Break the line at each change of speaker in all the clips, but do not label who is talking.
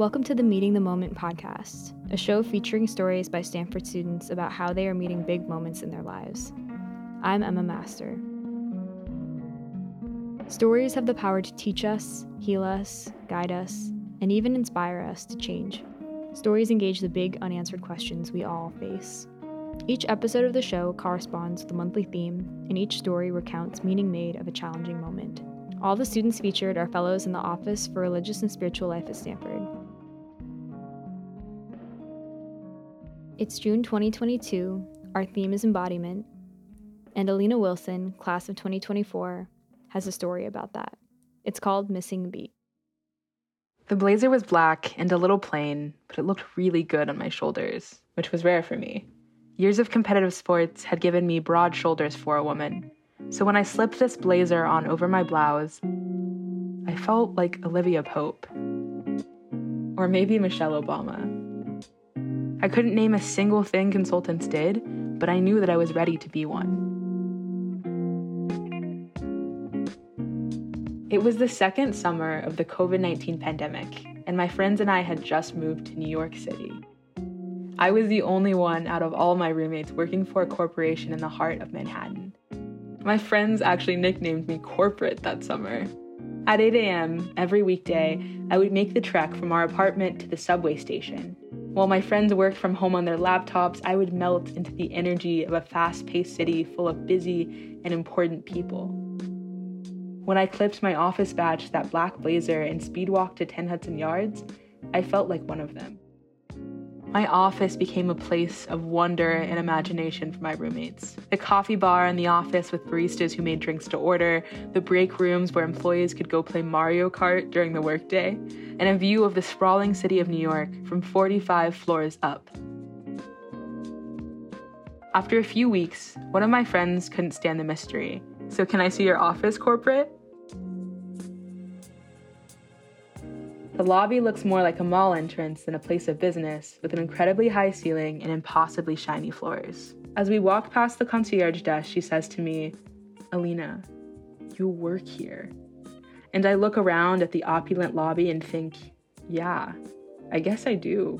Welcome to the Meeting the Moment podcast, a show featuring stories by Stanford students about how they are meeting big moments in their lives. I'm Emma Master. Stories have the power to teach us, heal us, guide us, and even inspire us to change. Stories engage the big unanswered questions we all face. Each episode of the show corresponds with a monthly theme, and each story recounts meaning made of a challenging moment. All the students featured are fellows in the Office for Religious and Spiritual Life at Stanford. It's June 2022, our theme is embodiment, and Alina Wilson, class of 2024, has a story about that. It's called Missing Beat.
The blazer was black and a little plain, but it looked really good on my shoulders, which was rare for me. Years of competitive sports had given me broad shoulders for a woman, so when I slipped this blazer on over my blouse, I felt like Olivia Pope. Or maybe Michelle Obama. I couldn't name a single thing consultants did, but I knew that I was ready to be one. It was the second summer of the COVID 19 pandemic, and my friends and I had just moved to New York City. I was the only one out of all my roommates working for a corporation in the heart of Manhattan. My friends actually nicknamed me corporate that summer. At 8 a.m. every weekday, I would make the trek from our apartment to the subway station. While my friends worked from home on their laptops, I would melt into the energy of a fast paced city full of busy and important people. When I clipped my office badge to that black blazer and speed walked to 10 Hudson Yards, I felt like one of them. My office became a place of wonder and imagination for my roommates. The coffee bar in the office with baristas who made drinks to order, the break rooms where employees could go play Mario Kart during the workday, and a view of the sprawling city of New York from 45 floors up. After a few weeks, one of my friends couldn't stand the mystery. So, can I see your office, corporate? The lobby looks more like a mall entrance than a place of business, with an incredibly high ceiling and impossibly shiny floors. As we walk past the concierge desk, she says to me, Alina, you work here. And I look around at the opulent lobby and think, yeah, I guess I do.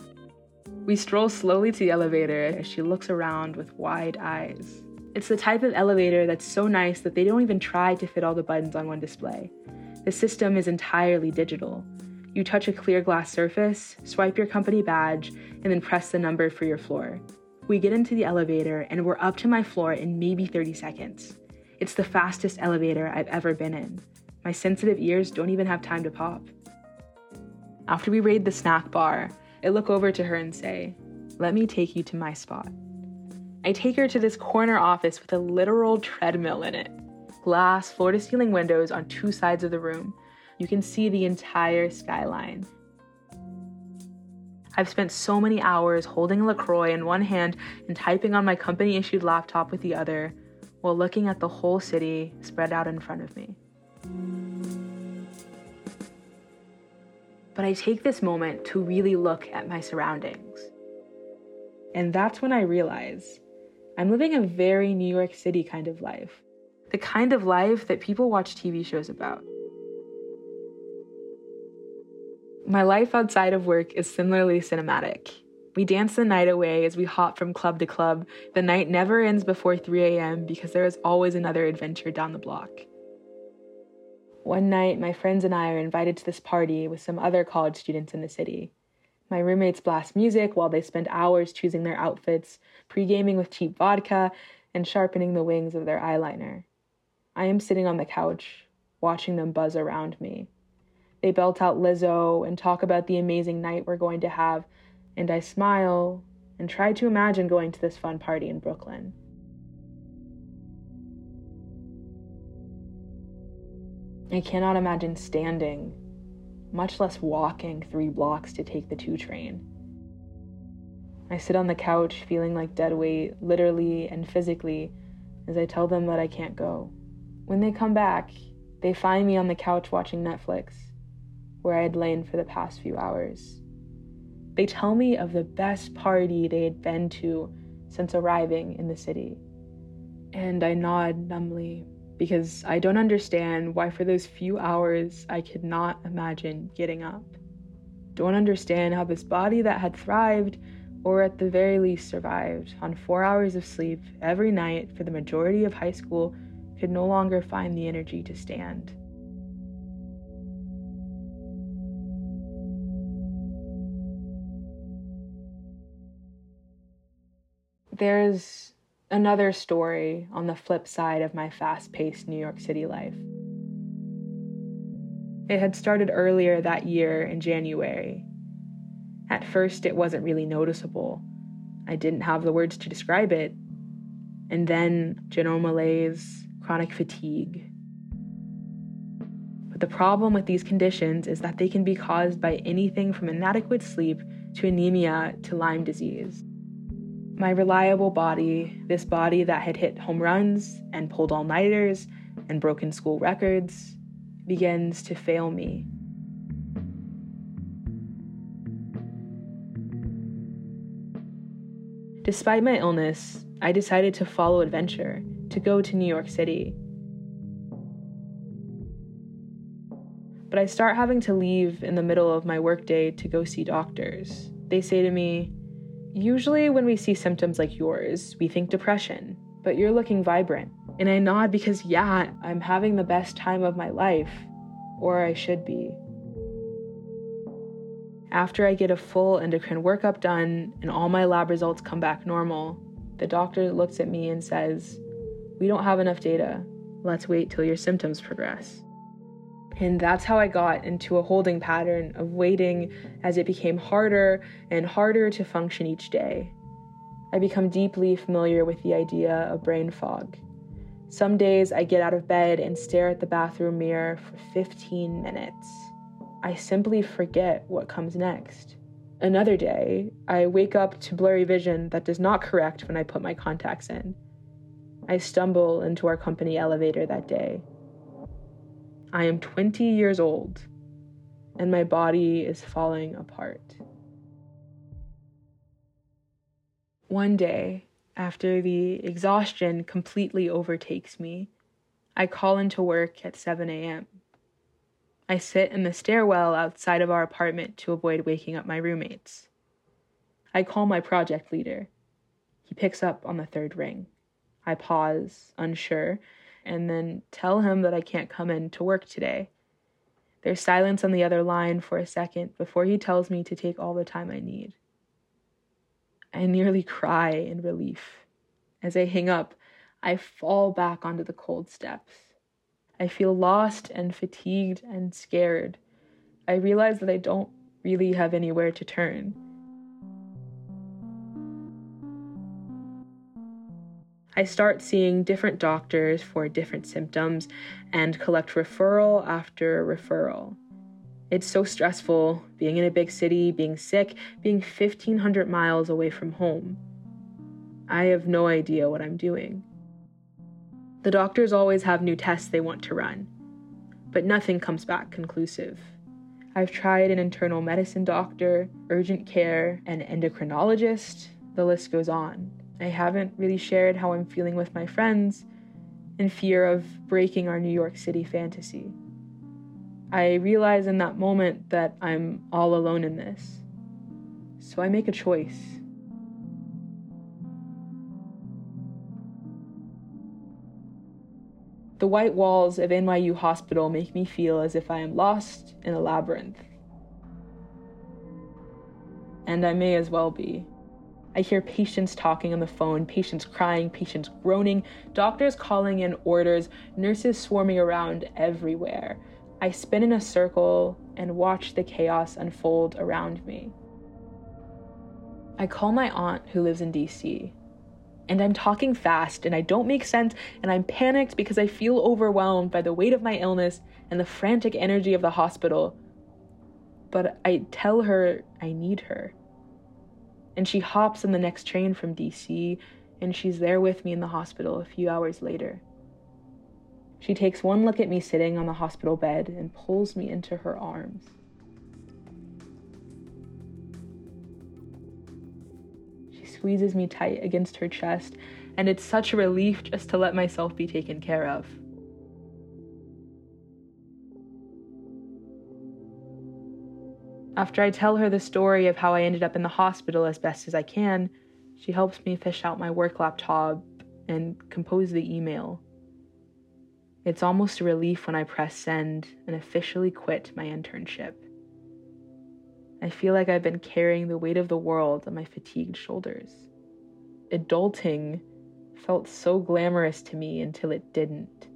We stroll slowly to the elevator as she looks around with wide eyes. It's the type of elevator that's so nice that they don't even try to fit all the buttons on one display. The system is entirely digital, you touch a clear glass surface, swipe your company badge, and then press the number for your floor. We get into the elevator and we're up to my floor in maybe 30 seconds. It's the fastest elevator I've ever been in. My sensitive ears don't even have time to pop. After we raid the snack bar, I look over to her and say, Let me take you to my spot. I take her to this corner office with a literal treadmill in it. Glass, floor to ceiling windows on two sides of the room, you can see the entire skyline. I've spent so many hours holding LaCroix in one hand and typing on my company issued laptop with the other while looking at the whole city spread out in front of me. But I take this moment to really look at my surroundings. And that's when I realize I'm living a very New York City kind of life. The kind of life that people watch TV shows about. My life outside of work is similarly cinematic. We dance the night away as we hop from club to club. The night never ends before 3 a.m. because there is always another adventure down the block. One night, my friends and I are invited to this party with some other college students in the city. My roommates blast music while they spend hours choosing their outfits, pre gaming with cheap vodka, and sharpening the wings of their eyeliner. I am sitting on the couch, watching them buzz around me. They belt out Lizzo and talk about the amazing night we're going to have, and I smile and try to imagine going to this fun party in Brooklyn. I cannot imagine standing, much less walking three blocks to take the 2 train. I sit on the couch feeling like dead weight, literally and physically, as I tell them that I can't go. When they come back, they find me on the couch watching Netflix, where I had lain for the past few hours. They tell me of the best party they had been to since arriving in the city. And I nod numbly because I don't understand why, for those few hours, I could not imagine getting up. don't understand how this body that had thrived, or at the very least survived, on four hours of sleep every night for the majority of high school could no longer find the energy to stand. There's another story on the flip side of my fast paced New York City life. It had started earlier that year in January. At first, it wasn't really noticeable. I didn't have the words to describe it. And then general malaise, chronic fatigue. But the problem with these conditions is that they can be caused by anything from inadequate sleep to anemia to Lyme disease. My reliable body, this body that had hit home runs and pulled all nighters and broken school records, begins to fail me. Despite my illness, I decided to follow adventure, to go to New York City. But I start having to leave in the middle of my workday to go see doctors. They say to me, Usually, when we see symptoms like yours, we think depression, but you're looking vibrant. And I nod because, yeah, I'm having the best time of my life, or I should be. After I get a full endocrine workup done and all my lab results come back normal, the doctor looks at me and says, We don't have enough data. Let's wait till your symptoms progress. And that's how I got into a holding pattern of waiting as it became harder and harder to function each day. I become deeply familiar with the idea of brain fog. Some days I get out of bed and stare at the bathroom mirror for 15 minutes. I simply forget what comes next. Another day, I wake up to blurry vision that does not correct when I put my contacts in. I stumble into our company elevator that day. I am 20 years old, and my body is falling apart. One day, after the exhaustion completely overtakes me, I call into work at 7 a.m. I sit in the stairwell outside of our apartment to avoid waking up my roommates. I call my project leader. He picks up on the third ring. I pause, unsure, and then tell him that I can't come in to work today. There's silence on the other line for a second before he tells me to take all the time I need. I nearly cry in relief. As I hang up, I fall back onto the cold steps. I feel lost and fatigued and scared. I realize that I don't really have anywhere to turn. I start seeing different doctors for different symptoms and collect referral after referral. It's so stressful being in a big city, being sick, being 1,500 miles away from home. I have no idea what I'm doing. The doctors always have new tests they want to run, but nothing comes back conclusive. I've tried an internal medicine doctor, urgent care, an endocrinologist, the list goes on. I haven't really shared how I'm feeling with my friends in fear of breaking our New York City fantasy. I realize in that moment that I'm all alone in this. So I make a choice. The white walls of NYU Hospital make me feel as if I am lost in a labyrinth. And I may as well be. I hear patients talking on the phone, patients crying, patients groaning, doctors calling in orders, nurses swarming around everywhere. I spin in a circle and watch the chaos unfold around me. I call my aunt who lives in DC. And I'm talking fast and I don't make sense and I'm panicked because I feel overwhelmed by the weight of my illness and the frantic energy of the hospital. But I tell her I need her. And she hops on the next train from DC and she's there with me in the hospital a few hours later. She takes one look at me sitting on the hospital bed and pulls me into her arms. She squeezes me tight against her chest, and it's such a relief just to let myself be taken care of. After I tell her the story of how I ended up in the hospital as best as I can, she helps me fish out my work laptop and compose the email. It's almost a relief when I press send and officially quit my internship. I feel like I've been carrying the weight of the world on my fatigued shoulders. Adulting felt so glamorous to me until it didn't.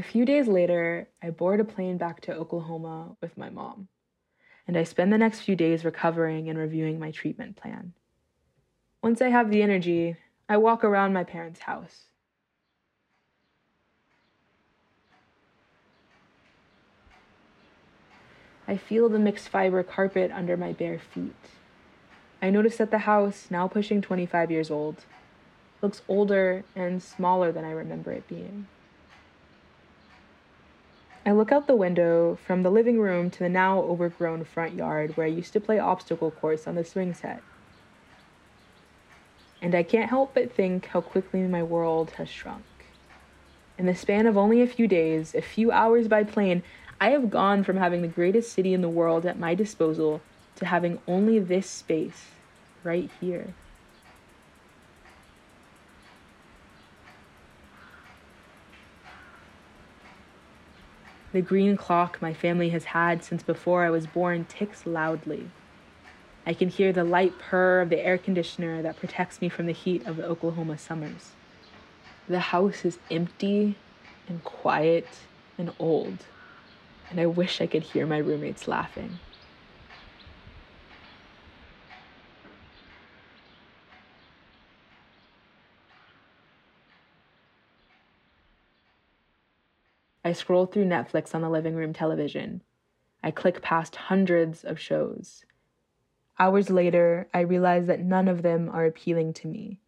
A few days later, I board a plane back to Oklahoma with my mom and I spend the next few days recovering and reviewing my treatment plan. Once I have the energy, I walk around my parents' house. I feel the mixed fiber carpet under my bare feet. I notice that the house, now pushing 25 years old, looks older and smaller than I remember it being. I look out the window from the living room to the now overgrown front yard where I used to play obstacle course on the swing set. And I can't help but think how quickly my world has shrunk. In the span of only a few days, a few hours by plane, I have gone from having the greatest city in the world at my disposal to having only this space right here. The green clock my family has had since before I was born ticks loudly. I can hear the light purr of the air conditioner that protects me from the heat of the Oklahoma summers. The house is empty and quiet and old, and I wish I could hear my roommates laughing. I scroll through Netflix on the living room television. I click past hundreds of shows. Hours later, I realize that none of them are appealing to me.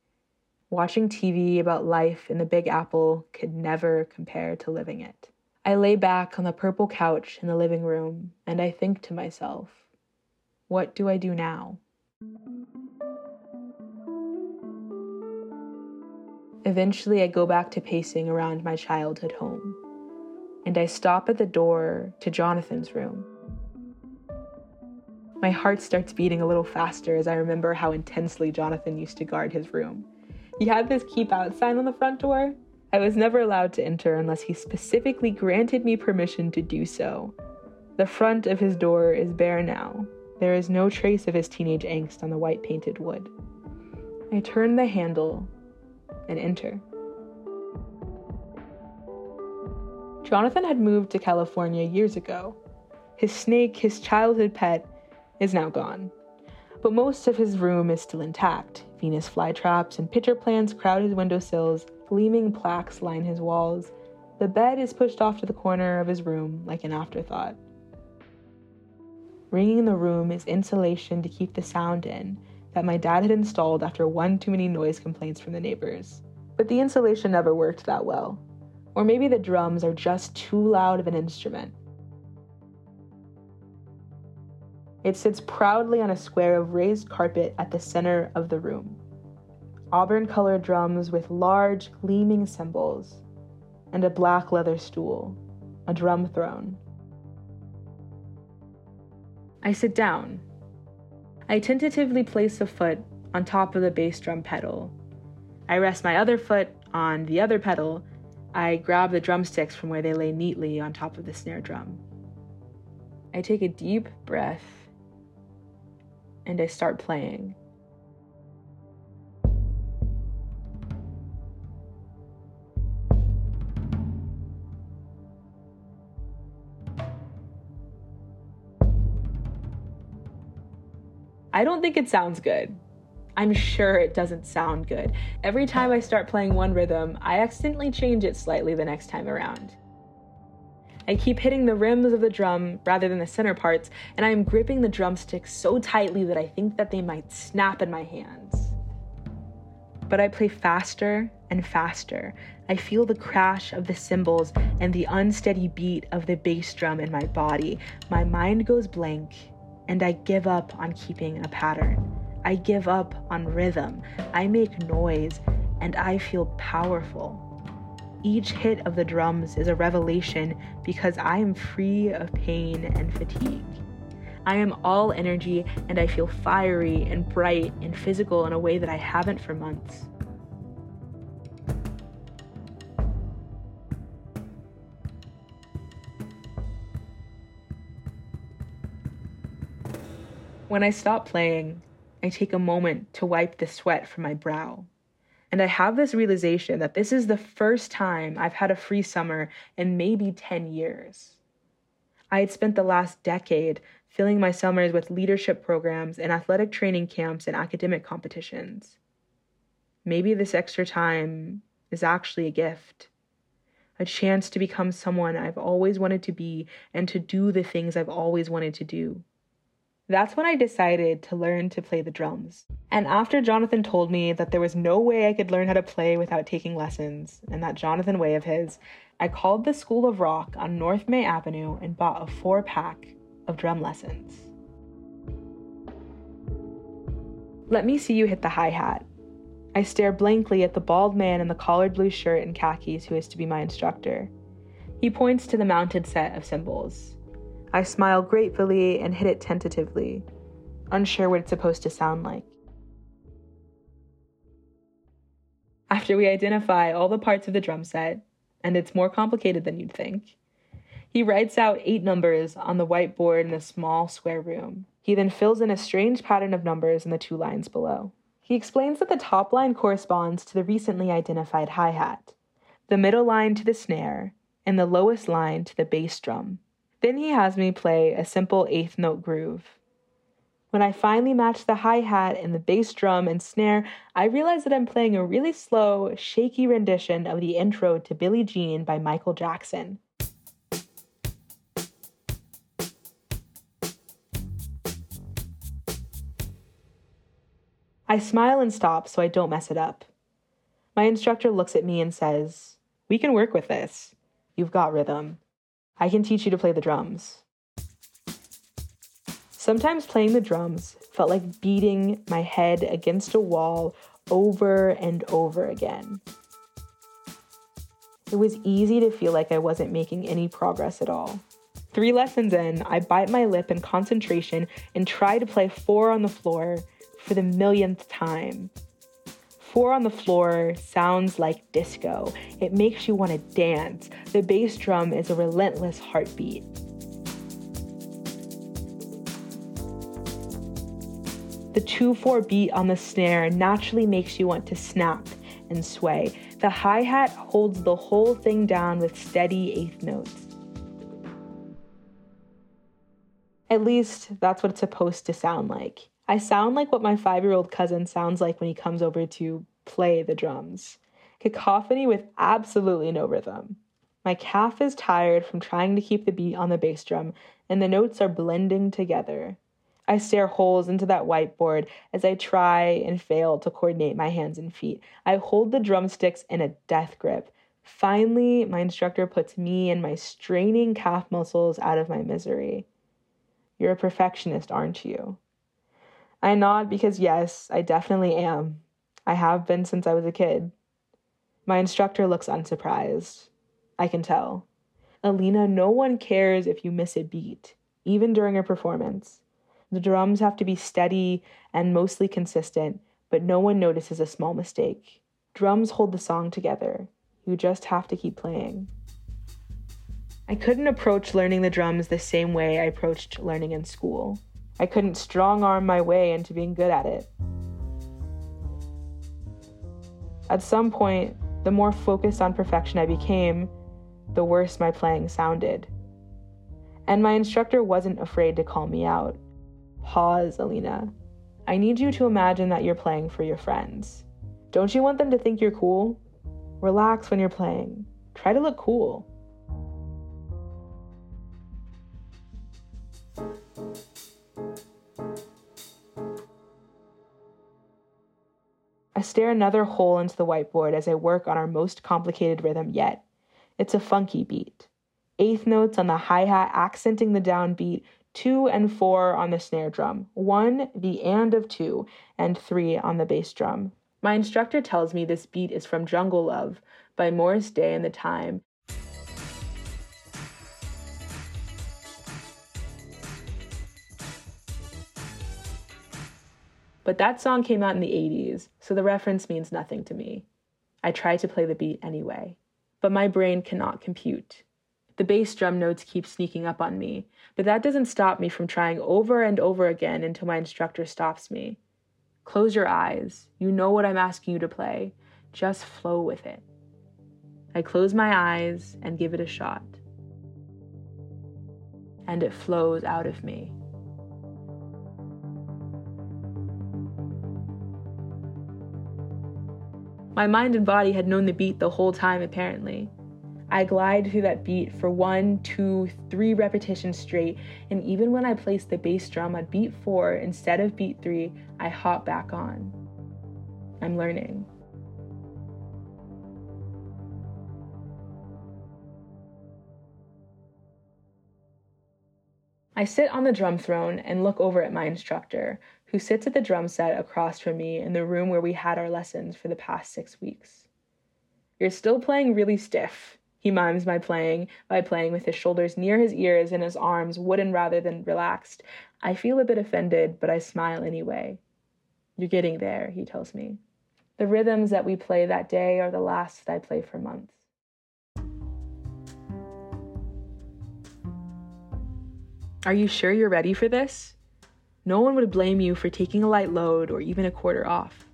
Watching TV about life in the Big Apple could never compare to living it. I lay back on the purple couch in the living room and I think to myself, what do I do now? Eventually, I go back to pacing around my childhood home and I stop at the door to Jonathan's room. My heart starts beating a little faster as I remember how intensely Jonathan used to guard his room. He had this keep out sign on the front door. I was never allowed to enter unless he specifically granted me permission to do so. The front of his door is bare now. There is no trace of his teenage angst on the white painted wood. I turn the handle and enter. Jonathan had moved to California years ago. His snake, his childhood pet, is now gone. But most of his room is still intact. Venus flytraps and pitcher plants crowd his windowsills, gleaming plaques line his walls. The bed is pushed off to the corner of his room like an afterthought. Ringing in the room is insulation to keep the sound in that my dad had installed after one too many noise complaints from the neighbors. But the insulation never worked that well. Or maybe the drums are just too loud of an instrument. It sits proudly on a square of raised carpet at the center of the room. Auburn colored drums with large, gleaming cymbals, and a black leather stool, a drum throne. I sit down. I tentatively place a foot on top of the bass drum pedal. I rest my other foot on the other pedal I grab the drumsticks from where they lay neatly on top of the snare drum. I take a deep breath and I start playing. I don't think it sounds good. I'm sure it doesn't sound good. Every time I start playing one rhythm, I accidentally change it slightly the next time around. I keep hitting the rims of the drum rather than the center parts, and I am gripping the drumsticks so tightly that I think that they might snap in my hands. But I play faster and faster. I feel the crash of the cymbals and the unsteady beat of the bass drum in my body. My mind goes blank, and I give up on keeping a pattern. I give up on rhythm. I make noise and I feel powerful. Each hit of the drums is a revelation because I am free of pain and fatigue. I am all energy and I feel fiery and bright and physical in a way that I haven't for months. When I stop playing, I take a moment to wipe the sweat from my brow. And I have this realization that this is the first time I've had a free summer in maybe 10 years. I had spent the last decade filling my summers with leadership programs and athletic training camps and academic competitions. Maybe this extra time is actually a gift, a chance to become someone I've always wanted to be and to do the things I've always wanted to do. That's when I decided to learn to play the drums. And after Jonathan told me that there was no way I could learn how to play without taking lessons, and that Jonathan way of his, I called the School of Rock on North May Avenue and bought a four pack of drum lessons. Let me see you hit the hi hat. I stare blankly at the bald man in the collared blue shirt and khakis who is to be my instructor. He points to the mounted set of cymbals. I smile gratefully and hit it tentatively, unsure what it's supposed to sound like. After we identify all the parts of the drum set, and it's more complicated than you'd think, he writes out eight numbers on the whiteboard in a small square room. He then fills in a strange pattern of numbers in the two lines below. He explains that the top line corresponds to the recently identified hi hat, the middle line to the snare, and the lowest line to the bass drum. Then he has me play a simple eighth note groove. When I finally match the hi hat and the bass drum and snare, I realize that I'm playing a really slow, shaky rendition of the intro to Billie Jean by Michael Jackson. I smile and stop so I don't mess it up. My instructor looks at me and says, We can work with this. You've got rhythm. I can teach you to play the drums. Sometimes playing the drums felt like beating my head against a wall over and over again. It was easy to feel like I wasn't making any progress at all. Three lessons in, I bite my lip in concentration and try to play four on the floor for the millionth time. Four on the floor sounds like disco. It makes you want to dance. The bass drum is a relentless heartbeat. The 2 4 beat on the snare naturally makes you want to snap and sway. The hi hat holds the whole thing down with steady eighth notes. At least that's what it's supposed to sound like. I sound like what my five year old cousin sounds like when he comes over to play the drums. Cacophony with absolutely no rhythm. My calf is tired from trying to keep the beat on the bass drum, and the notes are blending together. I stare holes into that whiteboard as I try and fail to coordinate my hands and feet. I hold the drumsticks in a death grip. Finally, my instructor puts me and my straining calf muscles out of my misery. You're a perfectionist, aren't you? I nod because, yes, I definitely am. I have been since I was a kid. My instructor looks unsurprised. I can tell. Alina, no one cares if you miss a beat, even during a performance. The drums have to be steady and mostly consistent, but no one notices a small mistake. Drums hold the song together. You just have to keep playing. I couldn't approach learning the drums the same way I approached learning in school. I couldn't strong arm my way into being good at it. At some point, the more focused on perfection I became, the worse my playing sounded. And my instructor wasn't afraid to call me out. Pause, Alina. I need you to imagine that you're playing for your friends. Don't you want them to think you're cool? Relax when you're playing. Try to look cool. I stare another hole into the whiteboard as I work on our most complicated rhythm yet. It's a funky beat. Eighth notes on the hi hat accenting the downbeat, two and four on the snare drum, one the and of two, and three on the bass drum. My instructor tells me this beat is from Jungle Love by Morris Day and the Time. But that song came out in the 80s, so the reference means nothing to me. I try to play the beat anyway. But my brain cannot compute. The bass drum notes keep sneaking up on me, but that doesn't stop me from trying over and over again until my instructor stops me. Close your eyes. You know what I'm asking you to play. Just flow with it. I close my eyes and give it a shot. And it flows out of me. My mind and body had known the beat the whole time, apparently. I glide through that beat for one, two, three repetitions straight, and even when I place the bass drum at beat four instead of beat three, I hop back on. I'm learning. I sit on the drum throne and look over at my instructor, who sits at the drum set across from me in the room where we had our lessons for the past six weeks. You're still playing really stiff, he mimes my playing by playing with his shoulders near his ears and his arms wooden rather than relaxed. I feel a bit offended, but I smile anyway. You're getting there, he tells me. The rhythms that we play that day are the last that I play for months. Are you sure you're ready for this? No one would blame you for taking a light load or even a quarter off.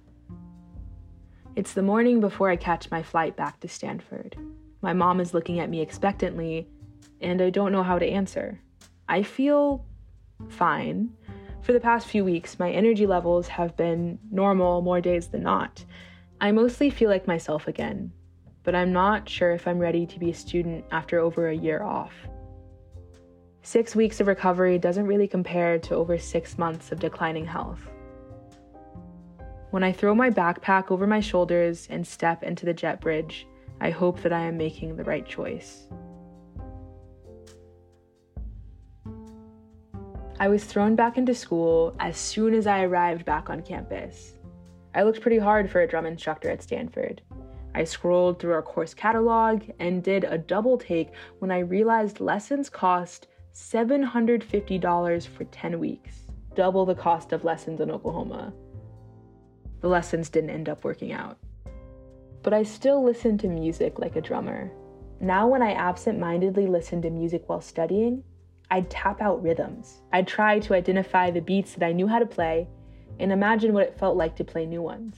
It's the morning before I catch my flight back to Stanford. My mom is looking at me expectantly, and I don't know how to answer. I feel fine. For the past few weeks, my energy levels have been normal more days than not. I mostly feel like myself again, but I'm not sure if I'm ready to be a student after over a year off. Six weeks of recovery doesn't really compare to over six months of declining health. When I throw my backpack over my shoulders and step into the jet bridge, I hope that I am making the right choice. I was thrown back into school as soon as I arrived back on campus. I looked pretty hard for a drum instructor at Stanford. I scrolled through our course catalog and did a double take when I realized lessons cost $750 for 10 weeks, double the cost of lessons in Oklahoma. The lessons didn't end up working out but I still listen to music like a drummer. Now, when I absent mindedly listen to music while studying, I'd tap out rhythms. I'd try to identify the beats that I knew how to play and imagine what it felt like to play new ones.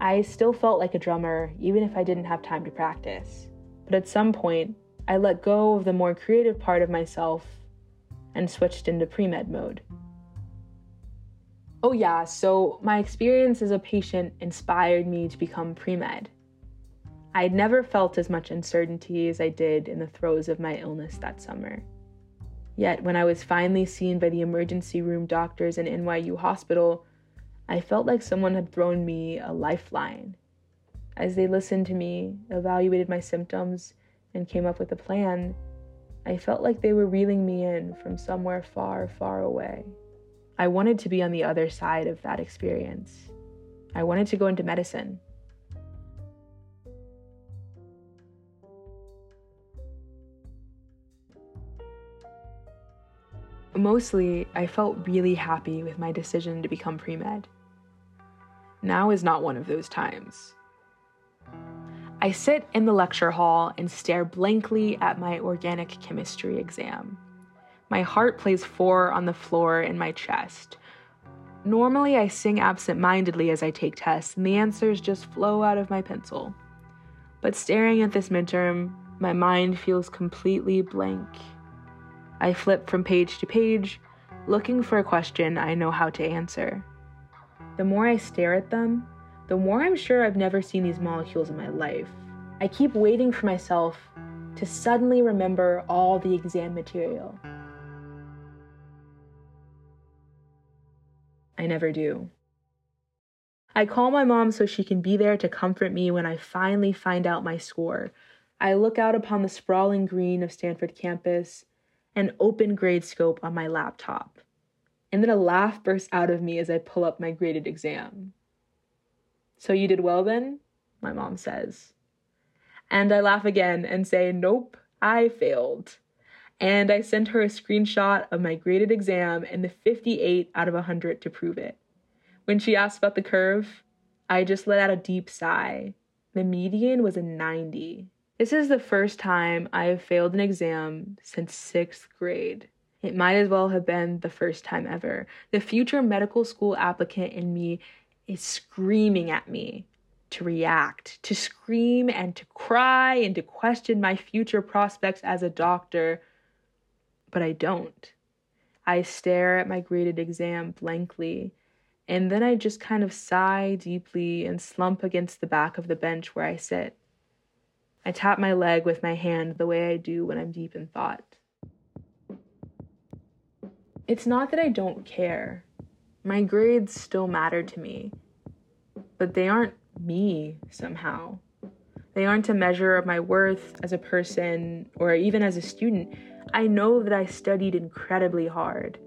I still felt like a drummer, even if I didn't have time to practice. But at some point, I let go of the more creative part of myself and switched into pre med mode. Oh, yeah, so my experience as a patient inspired me to become pre med. I had never felt as much uncertainty as I did in the throes of my illness that summer. Yet, when I was finally seen by the emergency room doctors in NYU Hospital, I felt like someone had thrown me a lifeline. As they listened to me, evaluated my symptoms, and came up with a plan, I felt like they were reeling me in from somewhere far, far away. I wanted to be on the other side of that experience. I wanted to go into medicine. Mostly, I felt really happy with my decision to become pre med. Now is not one of those times. I sit in the lecture hall and stare blankly at my organic chemistry exam. My heart plays four on the floor in my chest. Normally, I sing absent mindedly as I take tests, and the answers just flow out of my pencil. But staring at this midterm, my mind feels completely blank. I flip from page to page, looking for a question I know how to answer. The more I stare at them, the more I'm sure I've never seen these molecules in my life. I keep waiting for myself to suddenly remember all the exam material. I never do. I call my mom so she can be there to comfort me when I finally find out my score. I look out upon the sprawling green of Stanford campus and open Gradescope on my laptop. And then a laugh bursts out of me as I pull up my graded exam. So you did well then? My mom says. And I laugh again and say, Nope, I failed. And I send her a screenshot of my graded exam and the 58 out of 100 to prove it. When she asks about the curve, I just let out a deep sigh. The median was a 90. This is the first time I have failed an exam since sixth grade. It might as well have been the first time ever. The future medical school applicant in me is screaming at me to react, to scream and to cry and to question my future prospects as a doctor. But I don't. I stare at my graded exam blankly, and then I just kind of sigh deeply and slump against the back of the bench where I sit. I tap my leg with my hand the way I do when I'm deep in thought. It's not that I don't care. My grades still matter to me, but they aren't me somehow. They aren't a measure of my worth as a person or even as a student. I know that I studied incredibly hard.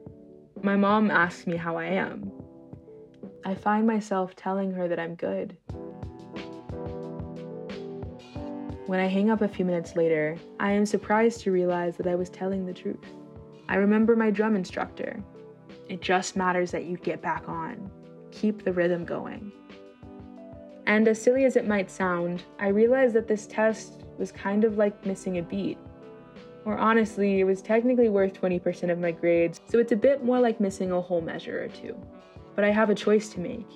My mom asks me how I am. I find myself telling her that I'm good. When I hang up a few minutes later, I am surprised to realize that I was telling the truth. I remember my drum instructor. It just matters that you get back on. Keep the rhythm going. And as silly as it might sound, I realized that this test was kind of like missing a beat. Or honestly, it was technically worth 20% of my grades, so it's a bit more like missing a whole measure or two. But I have a choice to make.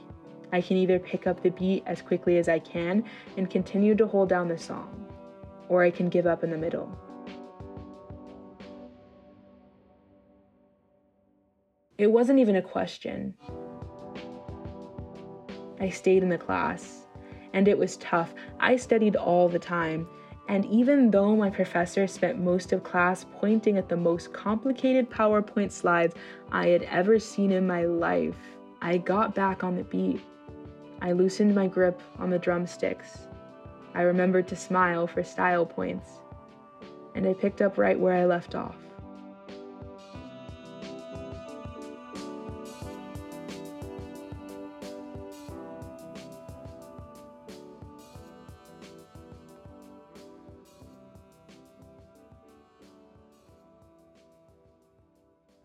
I can either pick up the beat as quickly as I can and continue to hold down the song, or I can give up in the middle. It wasn't even a question. I stayed in the class, and it was tough. I studied all the time, and even though my professor spent most of class pointing at the most complicated PowerPoint slides I had ever seen in my life, I got back on the beat. I loosened my grip on the drumsticks. I remembered to smile for style points, and I picked up right where I left off.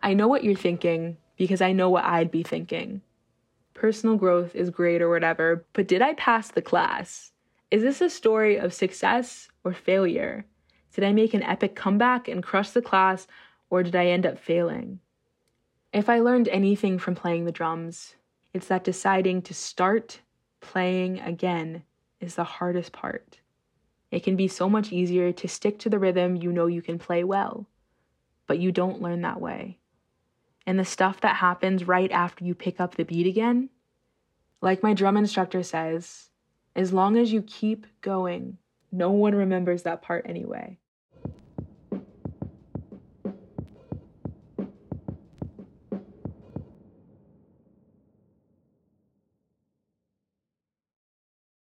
I know what you're thinking because I know what I'd be thinking. Personal growth is great or whatever, but did I pass the class? Is this a story of success or failure? Did I make an epic comeback and crush the class, or did I end up failing? If I learned anything from playing the drums, it's that deciding to start playing again is the hardest part. It can be so much easier to stick to the rhythm you know you can play well, but you don't learn that way and the stuff that happens right after you pick up the beat again, like my drum instructor says, as long as you keep going, no one remembers that part anyway.